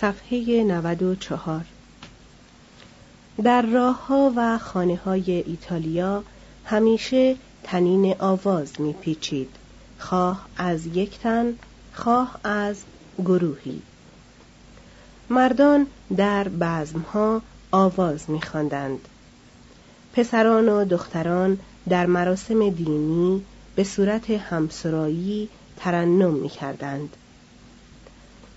صفحه 94 در راه ها و خانه های ایتالیا همیشه تنین آواز میپیچید. خواه از یک تن خواه از گروهی. مردان در بزمها آواز میخواندند. پسران و دختران در مراسم دینی به صورت همسرایی ترنم می‌کردند.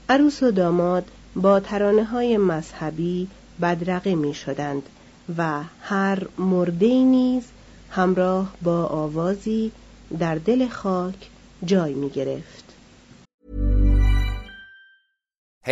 عروس و داماد با ترانه های مذهبی بدرقه می شدند و هر مرده نیز همراه با آوازی در دل خاک جای می گرفت.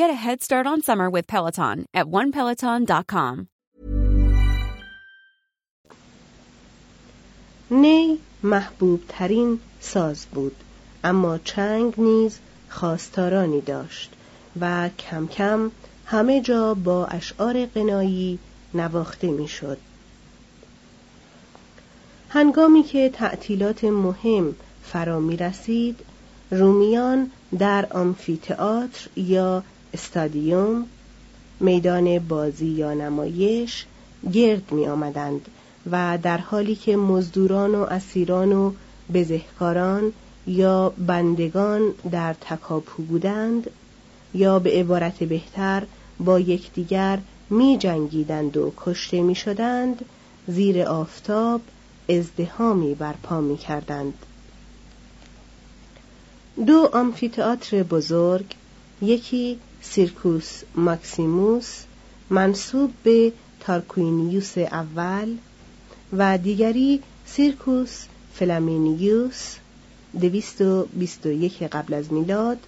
Get a head start on summer with Peloton at onepeloton.com. نی محبوب ترین ساز بود اما چنگ نیز خواستارانی داشت و کم کم همه جا با اشعار قنایی نواخته می‌شد. هنگامی که تعطیلات مهم فرا می رسید رومیان در آمفیتئاتر یا استادیوم میدان بازی یا نمایش گرد می آمدند و در حالی که مزدوران و اسیران و بزهکاران یا بندگان در تکاپو بودند یا به عبارت بهتر با یکدیگر می جنگیدند و کشته می شدند زیر آفتاب ازدحامی برپا می کردند. دو آمفیتئاتر بزرگ یکی سیرکوس ماکسیموس منسوب به تارکوینیوس اول و دیگری سیرکوس فلامینیوس دویست و بیست و یک قبل از میلاد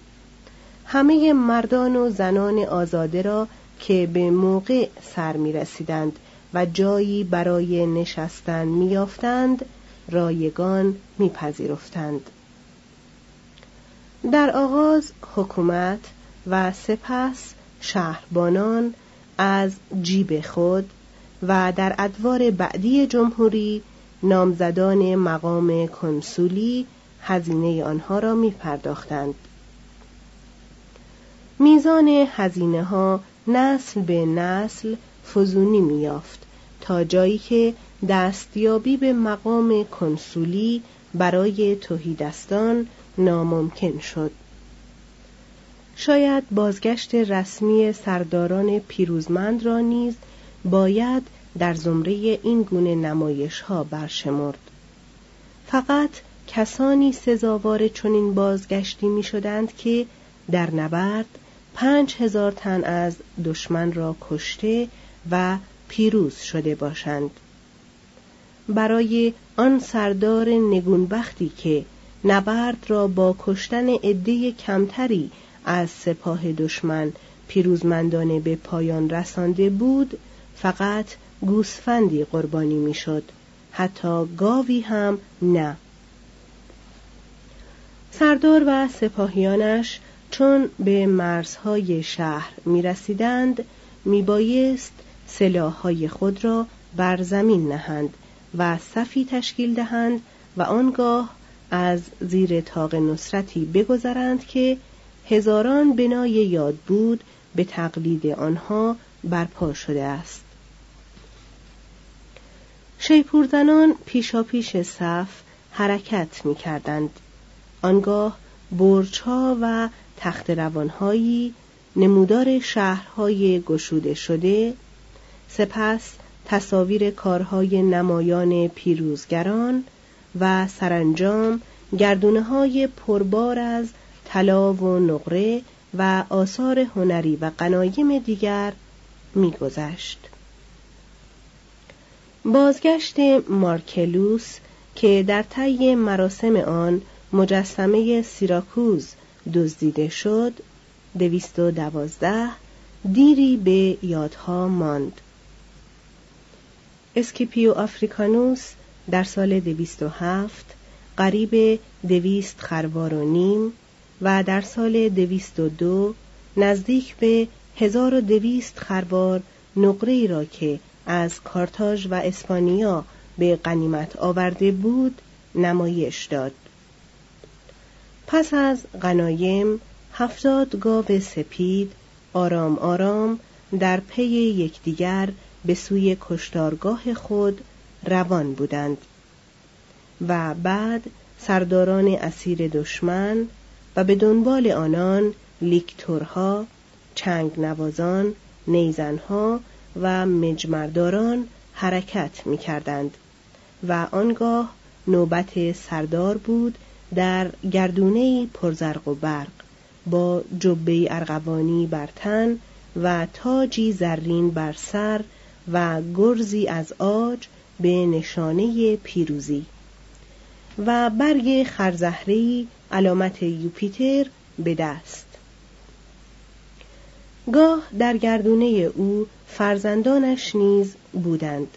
همه مردان و زنان آزاده را که به موقع سر می رسیدند و جایی برای نشستن می یافتند رایگان می پذیرفتند. در آغاز حکومت و سپس شهربانان از جیب خود و در ادوار بعدی جمهوری نامزدان مقام کنسولی هزینه آنها را می پرداختند. میزان هزینه ها نسل به نسل فزونی میافت تا جایی که دستیابی به مقام کنسولی برای توهیدستان ناممکن شد شاید بازگشت رسمی سرداران پیروزمند را نیز باید در زمره این گونه نمایش ها برشمرد. فقط کسانی سزاوار چنین بازگشتی می شدند که در نبرد پنج هزار تن از دشمن را کشته و پیروز شده باشند. برای آن سردار نگونبختی که نبرد را با کشتن عده کمتری از سپاه دشمن پیروزمندانه به پایان رسانده بود فقط گوسفندی قربانی می‌شد. حتی گاوی هم نه. سردار و سپاهیانش چون به مرزهای شهر می رسیدند می بایست سلاحهای خود را بر زمین نهند و صفی تشکیل دهند و آنگاه از زیر تاق نصرتی بگذرند که هزاران بنای یاد بود به تقلید آنها برپا شده است شیپورزنان پیشاپیش صف حرکت می کردند. آنگاه برچها و تخت روانهایی نمودار شهرهای گشوده شده سپس تصاویر کارهای نمایان پیروزگران و سرانجام گردونه های پربار از طلا و نقره و آثار هنری و قنایم دیگر میگذشت. بازگشت مارکلوس که در طی مراسم آن مجسمه سیراکوز دزدیده شد دویست و دوازده دیری به یادها ماند اسکیپیو آفریکانوس در سال دویست و هفت قریب دویست خروار و نیم و در سال دویست و دو نزدیک به هزار و دویست خروار نقره را که از کارتاژ و اسپانیا به قنیمت آورده بود نمایش داد. پس از غنایم هفتاد گاو سپید آرام آرام در پی یکدیگر به سوی کشتارگاه خود روان بودند و بعد سرداران اسیر دشمن و به دنبال آنان لیکتورها، چنگ نوازان، نیزنها و مجمرداران حرکت می کردند و آنگاه نوبت سردار بود در گردونه پرزرق و برق با جبه ارغوانی بر تن و تاجی زرین بر سر و گرزی از آج به نشانه پیروزی و برگ خرزهری علامت یوپیتر به دست گاه در گردونه او فرزندانش نیز بودند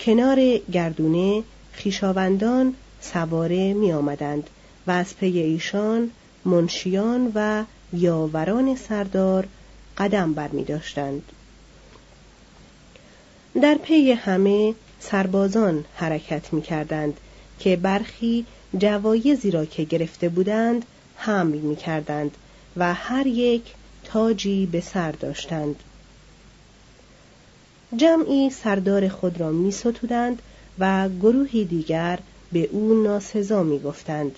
کنار گردونه خیشاوندان سواره می آمدند و از پی ایشان منشیان و یاوران سردار قدم بر می داشتند. در پی همه سربازان حرکت می کردند که برخی جوایزی را که گرفته بودند حمل می کردند و هر یک تاجی به سر داشتند. جمعی سردار خود را می ستودند و گروهی دیگر به او ناسزا می گفتند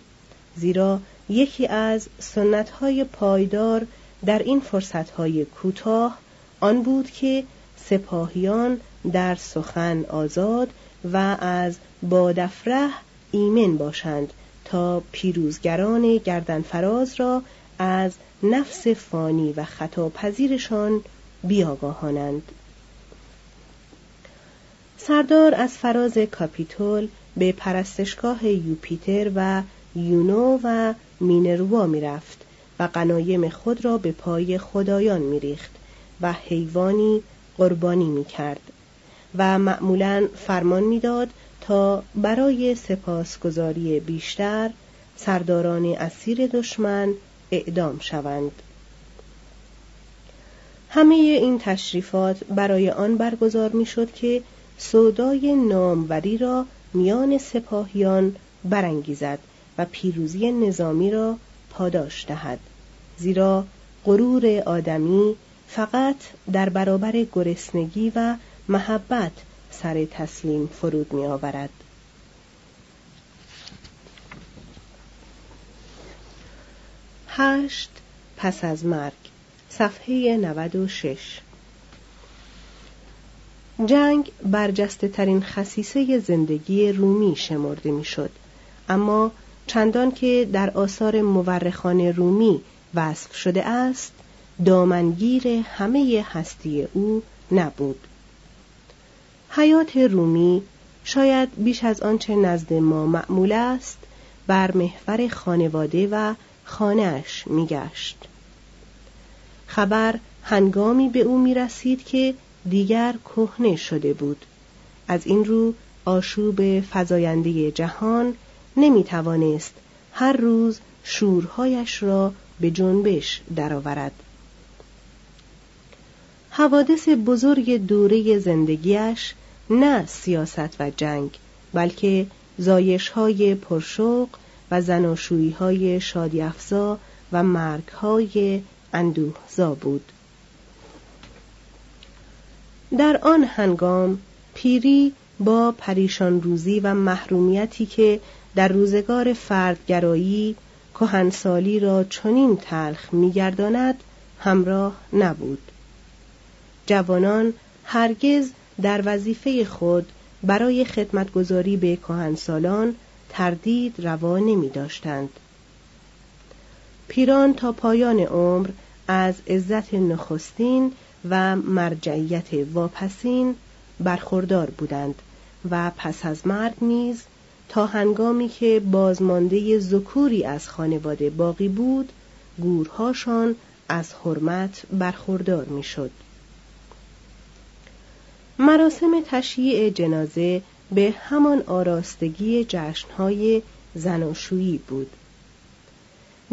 زیرا یکی از سنتهای پایدار در این فرصتهای کوتاه آن بود که سپاهیان در سخن آزاد و از بادفره ایمن باشند تا پیروزگران گردنفراز را از نفس فانی و خطاپذیرشان بیاگاهانند. سردار از فراز کاپیتول به پرستشگاه یوپیتر و یونو و مینروا می‌رفت و قنایم خود را به پای خدایان میریخت و حیوانی قربانی می‌کرد و معمولا فرمان می‌داد تا برای سپاسگزاری بیشتر سرداران اسیر دشمن اعدام شوند. همه این تشریفات برای آن برگزار می‌شد که سودای ناموری را میان سپاهیان برانگیزد و پیروزی نظامی را پاداش دهد. زیرا غرور آدمی فقط در برابر گرسنگی و محبت سر تسلیم فرود می آورد. هشت پس از مرگ صفحه 96 جنگ برجسته ترین خصیصه زندگی رومی شمرده می‌شد. اما چندان که در آثار مورخان رومی وصف شده است دامنگیر همه هستی او نبود. حیات رومی شاید بیش از آنچه نزد ما معمول است بر محور خانواده و خانهاش میگشت. خبر هنگامی به او می رسید که دیگر کهنه شده بود. از این رو آشوب فزاینده جهان نمی توانست هر روز شورهایش را به جنبش درآورد. حوادث بزرگ دوره زندگیش نه سیاست و جنگ بلکه زایش های پرشوق و زناشویی های شادی افزا و مرگ های اندوهزا بود. در آن هنگام پیری با پریشان روزی و محرومیتی که در روزگار فردگرایی کهنسالی را چنین تلخ میگرداند همراه نبود. جوانان هرگز در وظیفه خود برای خدمتگذاری به کهنسالان تردید روا نمی داشتند. پیران تا پایان عمر از عزت نخستین و مرجعیت واپسین برخوردار بودند و پس از مرگ نیز تا هنگامی که بازمانده ذکوری از خانواده باقی بود گورهاشان از حرمت برخوردار می‌شد. مراسم تشییع جنازه به همان آراستگی جشنهای زناشویی بود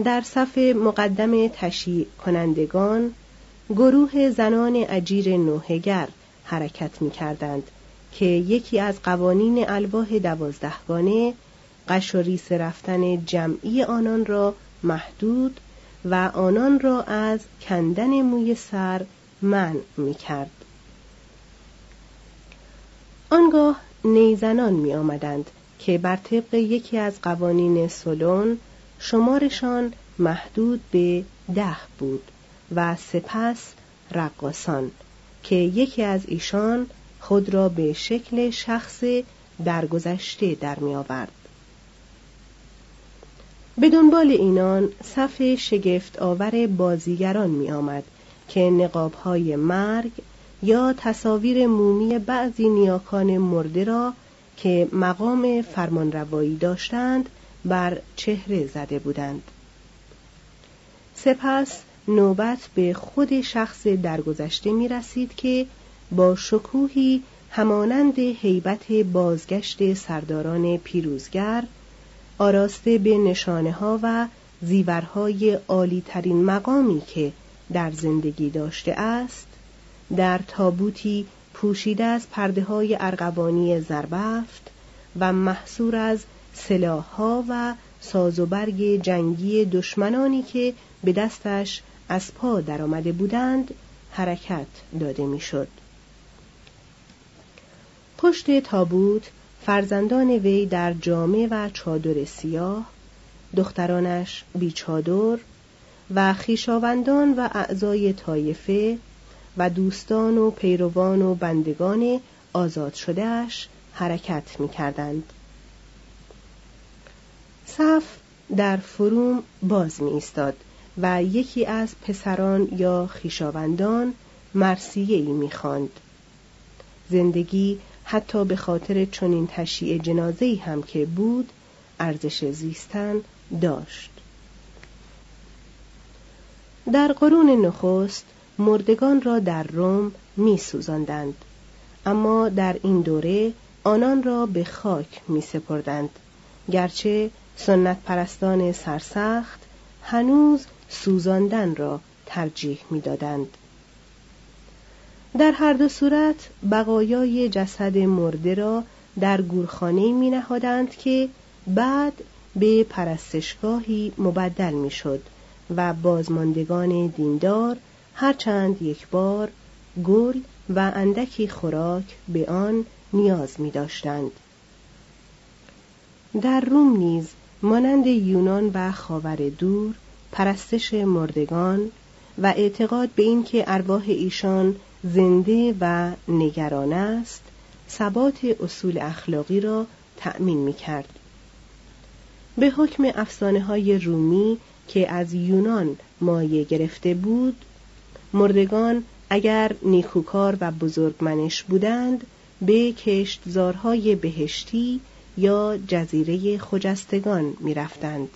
در صف مقدم تشییع کنندگان گروه زنان اجیر نوهگر حرکت می کردند که یکی از قوانین الواح دوازدهگانه قشوریس رفتن جمعی آنان را محدود و آنان را از کندن موی سر من می کرد. آنگاه نیزنان می آمدند که بر طبق یکی از قوانین سلون شمارشان محدود به ده بود و سپس رقاسان که یکی از ایشان خود را به شکل شخص درگذشته در می آورد. به دنبال اینان صف شگفت آور بازیگران می آمد که نقاب های مرگ یا تصاویر مومی بعضی نیاکان مرده را که مقام فرمانروایی داشتند بر چهره زده بودند. سپس نوبت به خود شخص درگذشته می رسید که با شکوهی همانند هیبت بازگشت سرداران پیروزگر آراسته به نشانه ها و زیورهای عالی ترین مقامی که در زندگی داشته است در تابوتی پوشیده از پرده های ارغوانی زربفت و محصور از سلاحها و سازوبرگ جنگی دشمنانی که به دستش از پا درآمده بودند حرکت داده می‌شد. پشت تابوت فرزندان وی در جامه و چادر سیاه دخترانش بیچادر و خیشاوندان و اعضای طایفه و دوستان و پیروان و بندگان آزاد شدهش حرکت می کردند. صف در فروم باز می ایستاد و یکی از پسران یا خیشاوندان مرسیه ای می خاند. زندگی حتی به خاطر چنین تشییع جنازه هم که بود ارزش زیستن داشت. در قرون نخست مردگان را در روم می سوزندند. اما در این دوره آنان را به خاک می سپردند. گرچه سنت پرستان سرسخت هنوز سوزاندن را ترجیح می دادند. در هر دو صورت بقایای جسد مرده را در گورخانه می نهادند که بعد به پرستشگاهی مبدل می شد و بازماندگان دیندار هرچند یک بار گل و اندکی خوراک به آن نیاز می داشتند. در روم نیز مانند یونان و خاور دور پرستش مردگان و اعتقاد به اینکه ارواح ایشان زنده و نگران است ثبات اصول اخلاقی را تأمین می کرد. به حکم افسانه های رومی که از یونان مایه گرفته بود مردگان اگر نیکوکار و بزرگمنش بودند به کشتزارهای بهشتی یا جزیره خجستگان می‌رفتند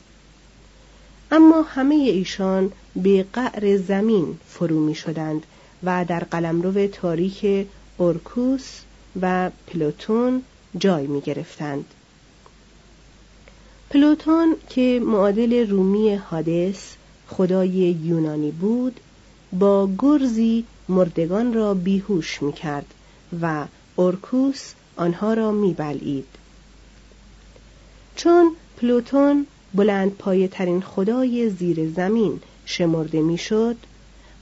اما همه ایشان به قعر زمین فرو می شدند و در قلمرو تاریک اورکوس و پلوتون جای می گرفتند. پلوتون که معادل رومی هادس خدای یونانی بود با گرزی مردگان را بیهوش می کرد و اورکوس آنها را می بلید. چون پلوتون بلند پایه ترین خدای زیر زمین شمرده می‌شد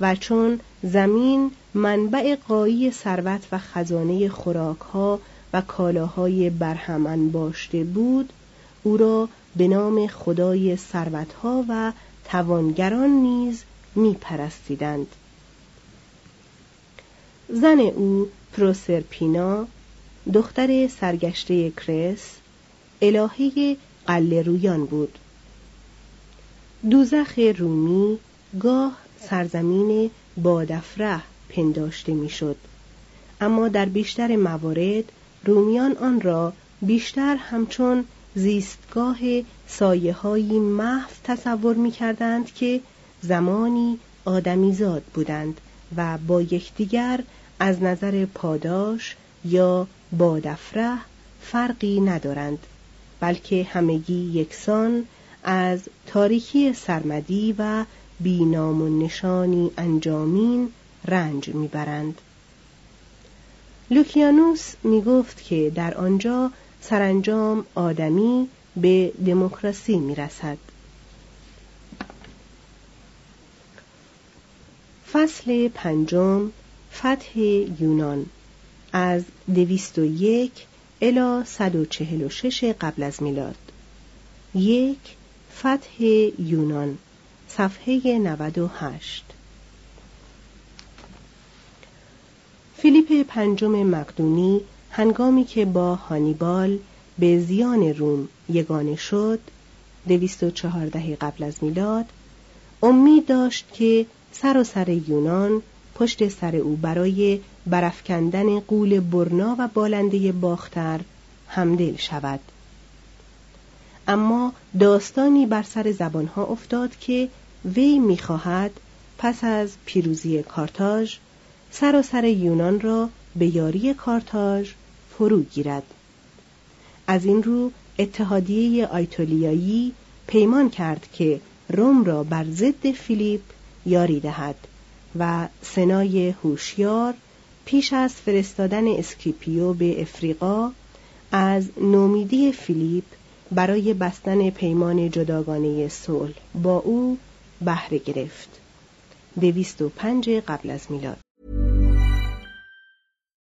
و چون زمین منبع قایی ثروت و خزانه خوراکها و کالاهای برهم باشته بود او را به نام خدای ثروتها و توانگران نیز میپرستیدند. زن او پروسرپینا دختر سرگشته کرس الهه قله رویان بود. دوزخ رومی گاه سرزمین بادفره پنداشته می‌شد. اما در بیشتر موارد رومیان آن را بیشتر همچون زیستگاه سایه های محو تصور می کردند که زمانی آدمیزاد بودند و با یکدیگر از نظر پاداش یا بادفره فرقی ندارند بلکه همگی یکسان از تاریکی سرمدی و بینام و نشانی انجامین رنج می‌برند. لوکیانوس می گفت که در آنجا سرانجام آدمی به دموکراسی می فصل پنجم فتح یونان. از دویست و یک الی صد و چهل و شش قبل از میلاد. یک فتح یونان صفحه 98 فیلیپ پنجم مقدونی هنگامی که با هانیبال به زیان روم یگانه شد دویست و چهارده قبل از میلاد امید داشت که سر و سر یونان پشت سر او برای برافکندن قول برنا و بالنده باختر همدل شود. اما داستانی بر سر زبانها افتاد که وی می‌خواهد پس از پیروزی کارتاژ سر یونان را به یاری کارتاژ فرو گیرد. از این رو اتحادیه آیتولیایی پیمان کرد که روم را بر ضد فیلیپ یاری دهد و سنای هوشیار پیش از فرستادن اسکیپیو به افریقا از نومیدی فیلیپ برای بستن پیمان جداگانه صلح با او بهره گرفت. دویست و پنج قبل از میلاد.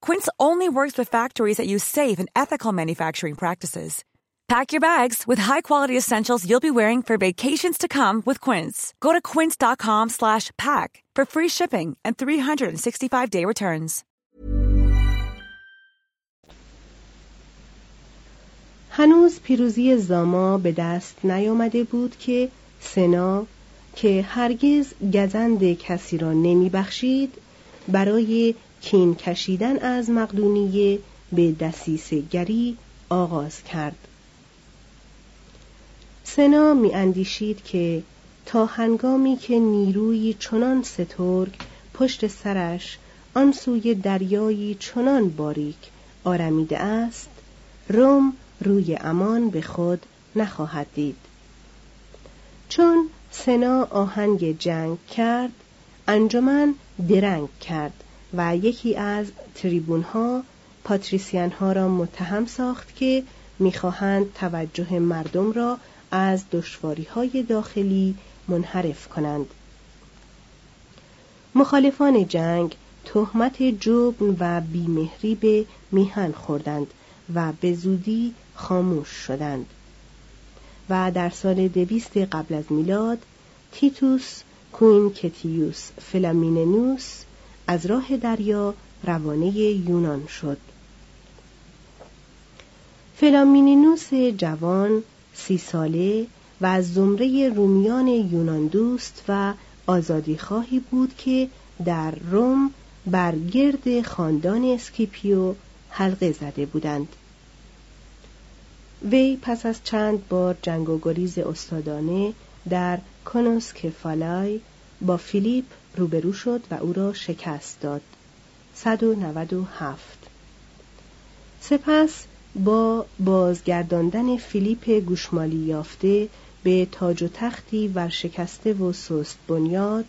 Quince only works with factories that use safe and ethical manufacturing practices. Pack your bags with high-quality essentials you'll be wearing for vacations to come with Quince. Go to quince.com/pack for free shipping and 365-day returns. هنوز پیروزی زاما به دست نیامده بود که سنا که هرگز گزند کسی را نمی بخشید برای کین کشیدن از مقدونیه به دسیسه گری آغاز کرد. سنا می اندیشید که تا هنگامی که نیروی چنان سترگ پشت سرش آن سوی دریایی چنان باریک آرمیده است روم روی امان به خود نخواهد دید. چون سنا آهنگ جنگ کرد انجمن درنگ کرد. و یکی از تریبون ها پاتریسیان ها را متهم ساخت که می‌خواهند توجه مردم را از دشواری های داخلی منحرف کنند. مخالفان جنگ تهمت جبن و بیمهری به میهن خوردند و به زودی خاموش شدند. و در سال دویست قبل از میلاد تیتوس کوین کتیوس فلامیننوس از راه دریا روانه یونان شد. فلامینینوس جوان سی ساله و از زمره رومیان یونان دوست و آزادی خواهی بود که در روم بر گرد خاندان اسکیپیو حلقه زده بودند. وی پس از چند بار جنگ و گریز استادانه در کونوس کفالای با فیلیپ روبرو شد و او را شکست داد. 197 سپس با بازگرداندن فیلیپ گوشمالی یافته به تاج و تختی ورشکسته و سست بنیاد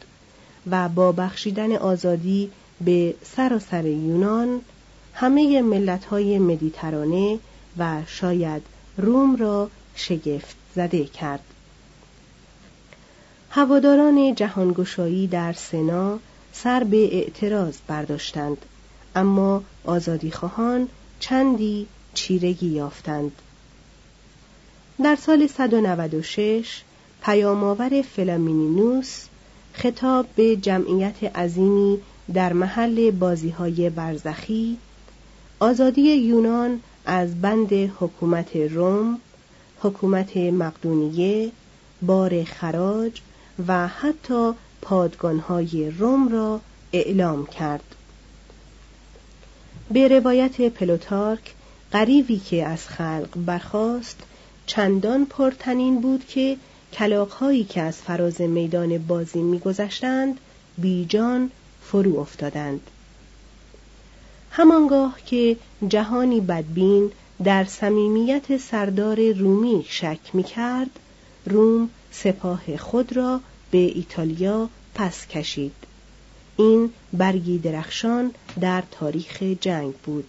و با بخشیدن آزادی به سراسر یونان همه ملت‌های مدیترانه و شاید روم را شگفت زده کرد. هواداران جهانگشایی در سنا سر به اعتراض برداشتند اما آزادیخواهان چندی چیرگی یافتند. در سال 196 پیامآور فلامینینوس خطاب به جمعیت عظیمی در محل بازیهای برزخی آزادی یونان از بند حکومت روم حکومت مقدونیه بار خراج و حتی پادگانهای روم را اعلام کرد. به روایت پلوتارک قریبی که از خلق برخاست چندان پرتنین بود که کلاقهایی که از فراز میدان بازی میگذشتند بیجان فرو افتادند. همانگاه که جهانی بدبین در صمیمیت سردار رومی شک می‌کرد روم سپاه خود را به ایتالیا پس کشید. این برگی درخشان در تاریخ جنگ بود.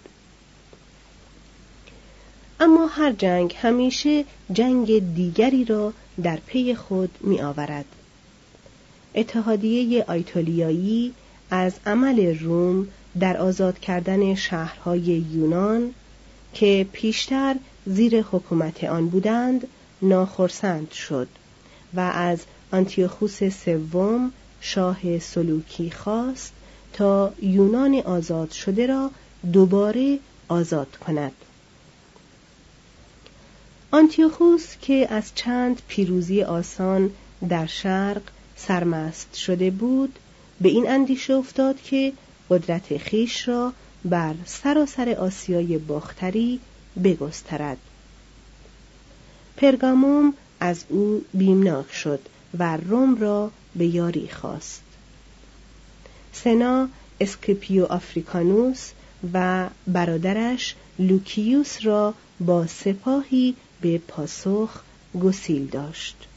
اما هر جنگ همیشه جنگ دیگری را در پی خود می آورد. اتحادیه آیتولیایی از عمل روم در آزاد کردن شهرهای یونان که پیشتر زیر حکومت آن بودند ناخرسند شد. و از آنتیوخوس سوم شاه سلوکی خواست تا یونان آزاد شده را دوباره آزاد کند. آنتیوخوس که از چند پیروزی آسان در شرق سرمست شده بود به این اندیشه افتاد که قدرت خویش را بر سراسر آسیای باختری بگسترد. پرگاموم از او بیمناک شد و روم را به یاری خواست. سنا اسکیپیو آفریکانوس و برادرش لوکیوس را با سپاهی به پاسخ گسیل داشت.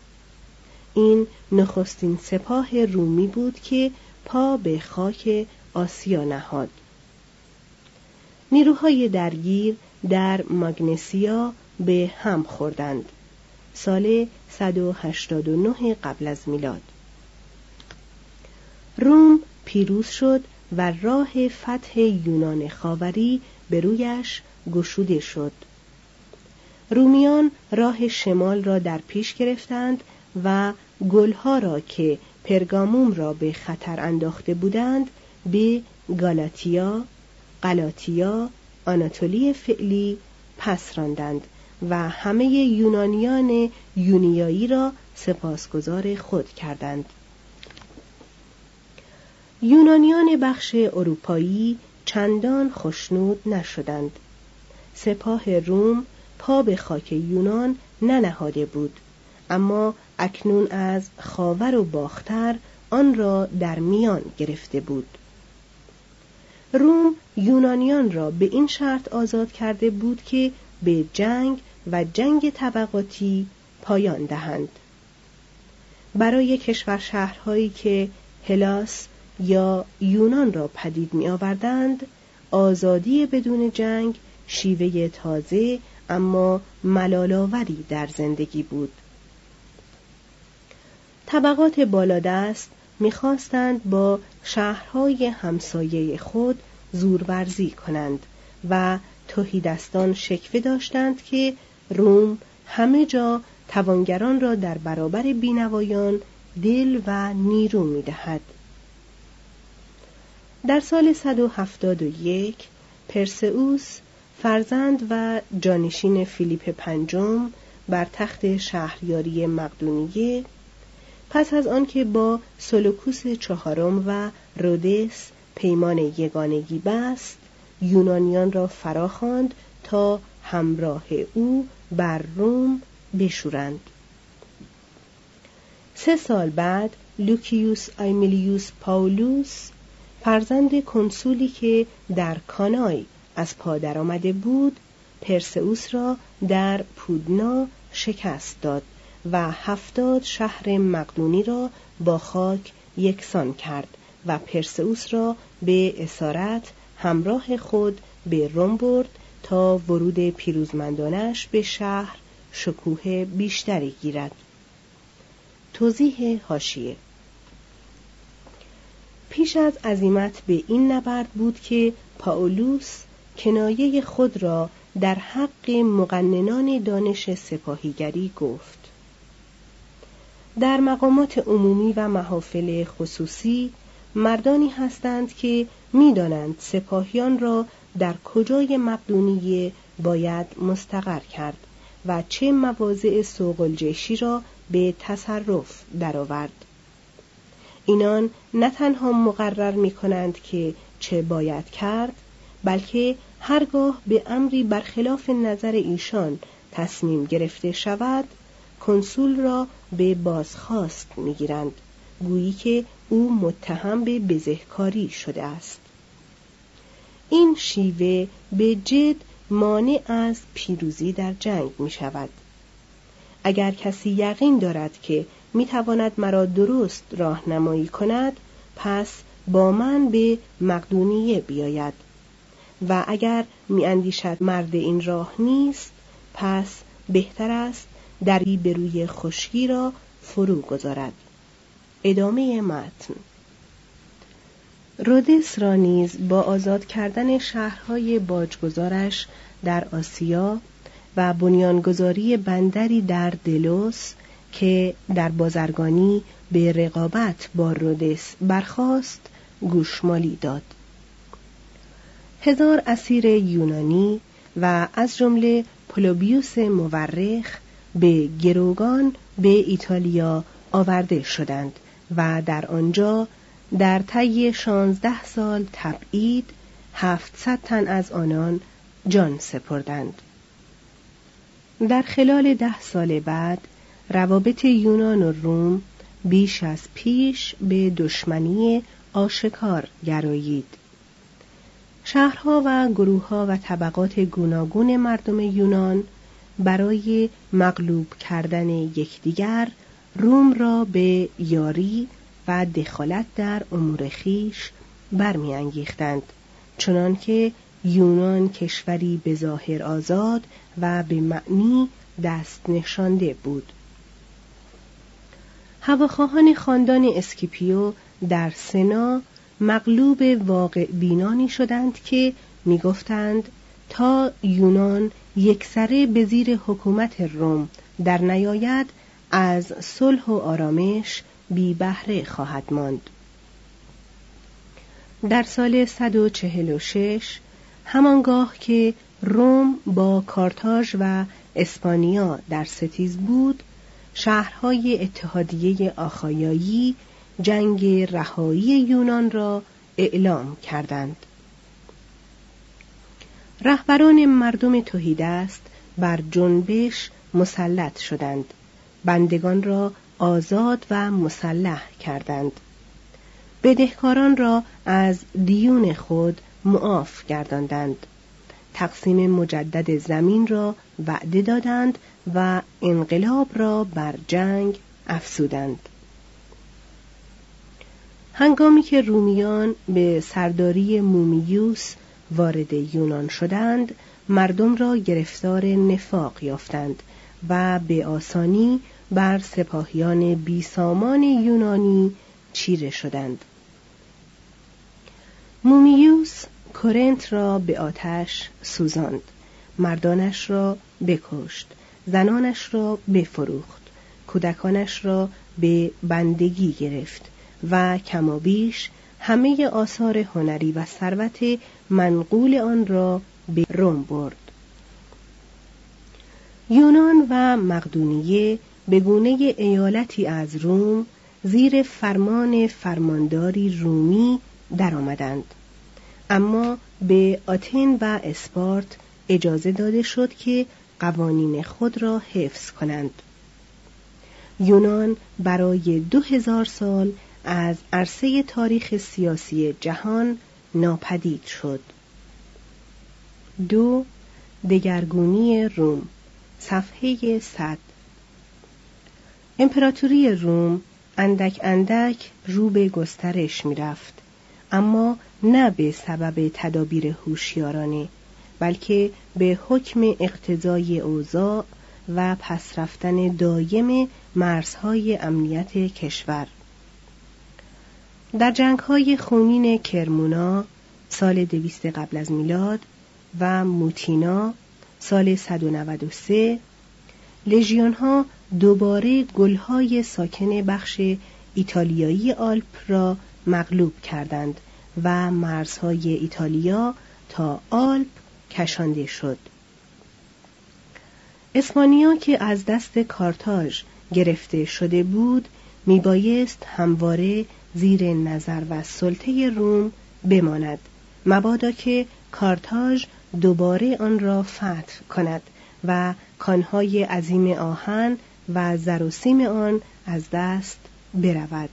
این نخستین سپاه رومی بود که پا به خاک آسیا نهاد. نیروهای درگیر در ماگنسیا به هم خوردند. سال 189 قبل از میلاد. روم پیروز شد و راه فتح یونان خاوری به رویش گشوده شد. رومیان راه شمال را در پیش گرفتند و گلها را که پرگاموم را به خطر انداخته بودند به گالاتیا، قلاتیا، آناتولی فعلی پس راندند. و همه یونانیان یونیایی را سپاسگزار خود کردند. یونانیان بخش اروپایی چندان خشنود نشدند. سپاه روم پا به خاک یونان ننهاده بود اما اکنون از خاور و باختر آن را در میان گرفته بود روم یونانیان را به این شرط آزاد کرده بود که به جنگ و جنگ طبقاتی پایان دهند. برای کشور شهرهایی که هلاس یا یونان را پدید می آوردند آزادی بدون جنگ شیوه تازه اما ملالاوری در زندگی بود. طبقات بالادست می‌خواستند با شهرهای همسایه خود زورورزی کنند و توهیدستان شکوه داشتند که روم همه جا توانگران را در برابر بینوایان دل و نیرو می‌دهد. در سال 171 پرسئوس فرزند و جانشین فیلیپ پنجم بر تخت شهریاری مقدونیه پس از آنکه با سولوکوس چهارم و رودس پیمان یگانگی بست یونانیان را فراخواند تا همراه او بر روم بشورند. سه سال بعد لوکیوس آیمیلیوس پاولوس فرزند کنسولی که در کانای از پا آمده بود پرسئوس را در پودنا شکست داد و هفتاد شهر مقدونی را با خاک یکسان کرد و پرسئوس را به اسارت همراه خود به روم برد تا ورود پیروزمندانش به شهر شکوه بیشتری گیرد. توضیح هاشیه پیش از عزیمت به این نبرد بود که پاولوس کنایه خود را در حق مقننان دانش سپاهیگری گفت. در مقامات عمومی و محافل خصوصی مردانی هستند که می‌دانند سپاهیان را در کجای مقدونیه باید مستقر کرد و چه مواضع سوق الجیشی را به تصرف درآورد. اینان نه تنها مقرر می کنند که چه باید کرد بلکه هرگاه به امری برخلاف نظر ایشان تصمیم گرفته شود کنسول را به بازخواست می‌گیرند گویی که او متهم به بزهکاری شده است. این شیوه به جد مانع از پیروزی در جنگ می شود. اگر کسی یقین دارد که می تواند مرا درست راهنمایی کند پس با من به مقدونیه بیاید. و اگر می اندیشد مرد این راه نیست پس بهتر است دری به روی خشکی را فرو گذارد. ادامه متن. رودس را نیز با آزاد کردن شهرهای باجگذارش در آسیا و بنیانگذاری بندری در دلوس که در بازرگانی به رقابت با رودس برخاست گوشمالی داد. هزار اسیر یونانی و از جمله پلوبیوس مورخ به گروگان به ایتالیا آورده شدند. و در آنجا در طی شانزده سال تبعید هفتصد تن از آنان جان سپردند. در خلال ده سال بعد روابط یونان و روم بیش از پیش به دشمنی آشکار گرایید. شهرها و گروهها و طبقات گوناگون مردم یونان برای مغلوب کردن یکدیگر روم را به یاری و دخالت در امور خیش برمیانگیختند. چنانکه یونان کشوری به ظاهر آزاد و به معنی دست نشانده بود. هواخواهان خاندان اسکیپیو در سنا مغلوب واقع بینانی شدند که می‌گفتند تا یونان یکسره به زیر حکومت روم در نیاید از صلح و آرامش بی بهره خواهد ماند. در سال 146 همانگاه که روم با کارتاژ و اسپانیا در ستیز بود شهرهای اتحادیه آخایایی جنگ رهایی یونان را اعلام کردند. رهبران مردم توهیدست بر جنبش مسلط شدند. بندگان را آزاد و مسلح کردند. بدهکاران را از دیون خود معاف گرداندند. تقسیم مجدد زمین را وعده دادند و انقلاب را بر جنگ افسودند هنگامی که رومیان به سرداری مومیوس وارد یونان شدند مردم را گرفتار نفاق یافتند و به آسانی بر سپاهیان بیسامان یونانی چیره شدند. مومیوس کرنت را به آتش سوزاند. مردانش را بکشت. زنانش را بفروخت. کودکانش را به بندگی گرفت و کمابیش همه آثار هنری و ثروت منقول آن را به روم برد. یونان و مقدونیه به گونه ایالتی از روم زیر فرمان فرمانداری رومی درآمدند. اما به آتن و اسپارت اجازه داده شد که قوانین خود را حفظ کنند. یونان برای دو هزار سال از عرصه تاریخ سیاسی جهان ناپدید شد. دو دگرگونی روم صفحه صد. امپراتوری روم اندک اندک رو به گسترش می‌رفت. اما نه به سبب تدابیر هوشیارانه بلکه به حکم اقتضای اوضاع و پس رفتن دایم مرزهای امنیت کشور. در جنگ های خونین کرمونا سال دویست قبل از میلاد و موتینا سال 193 لژیون ها دوباره گلهای ساکن بخش ایتالیایی آلپ را مغلوب کردند و مرزهای ایتالیا تا آلپ کشانده شد. اسپانیا که از دست کارتاژ گرفته شده بود میبایست همواره زیر نظر و سلطه روم بماند. مبادا که کارتاژ دوباره آن را فتح کند و کانهای عظیم آهن و زروسیم آن از دست برود.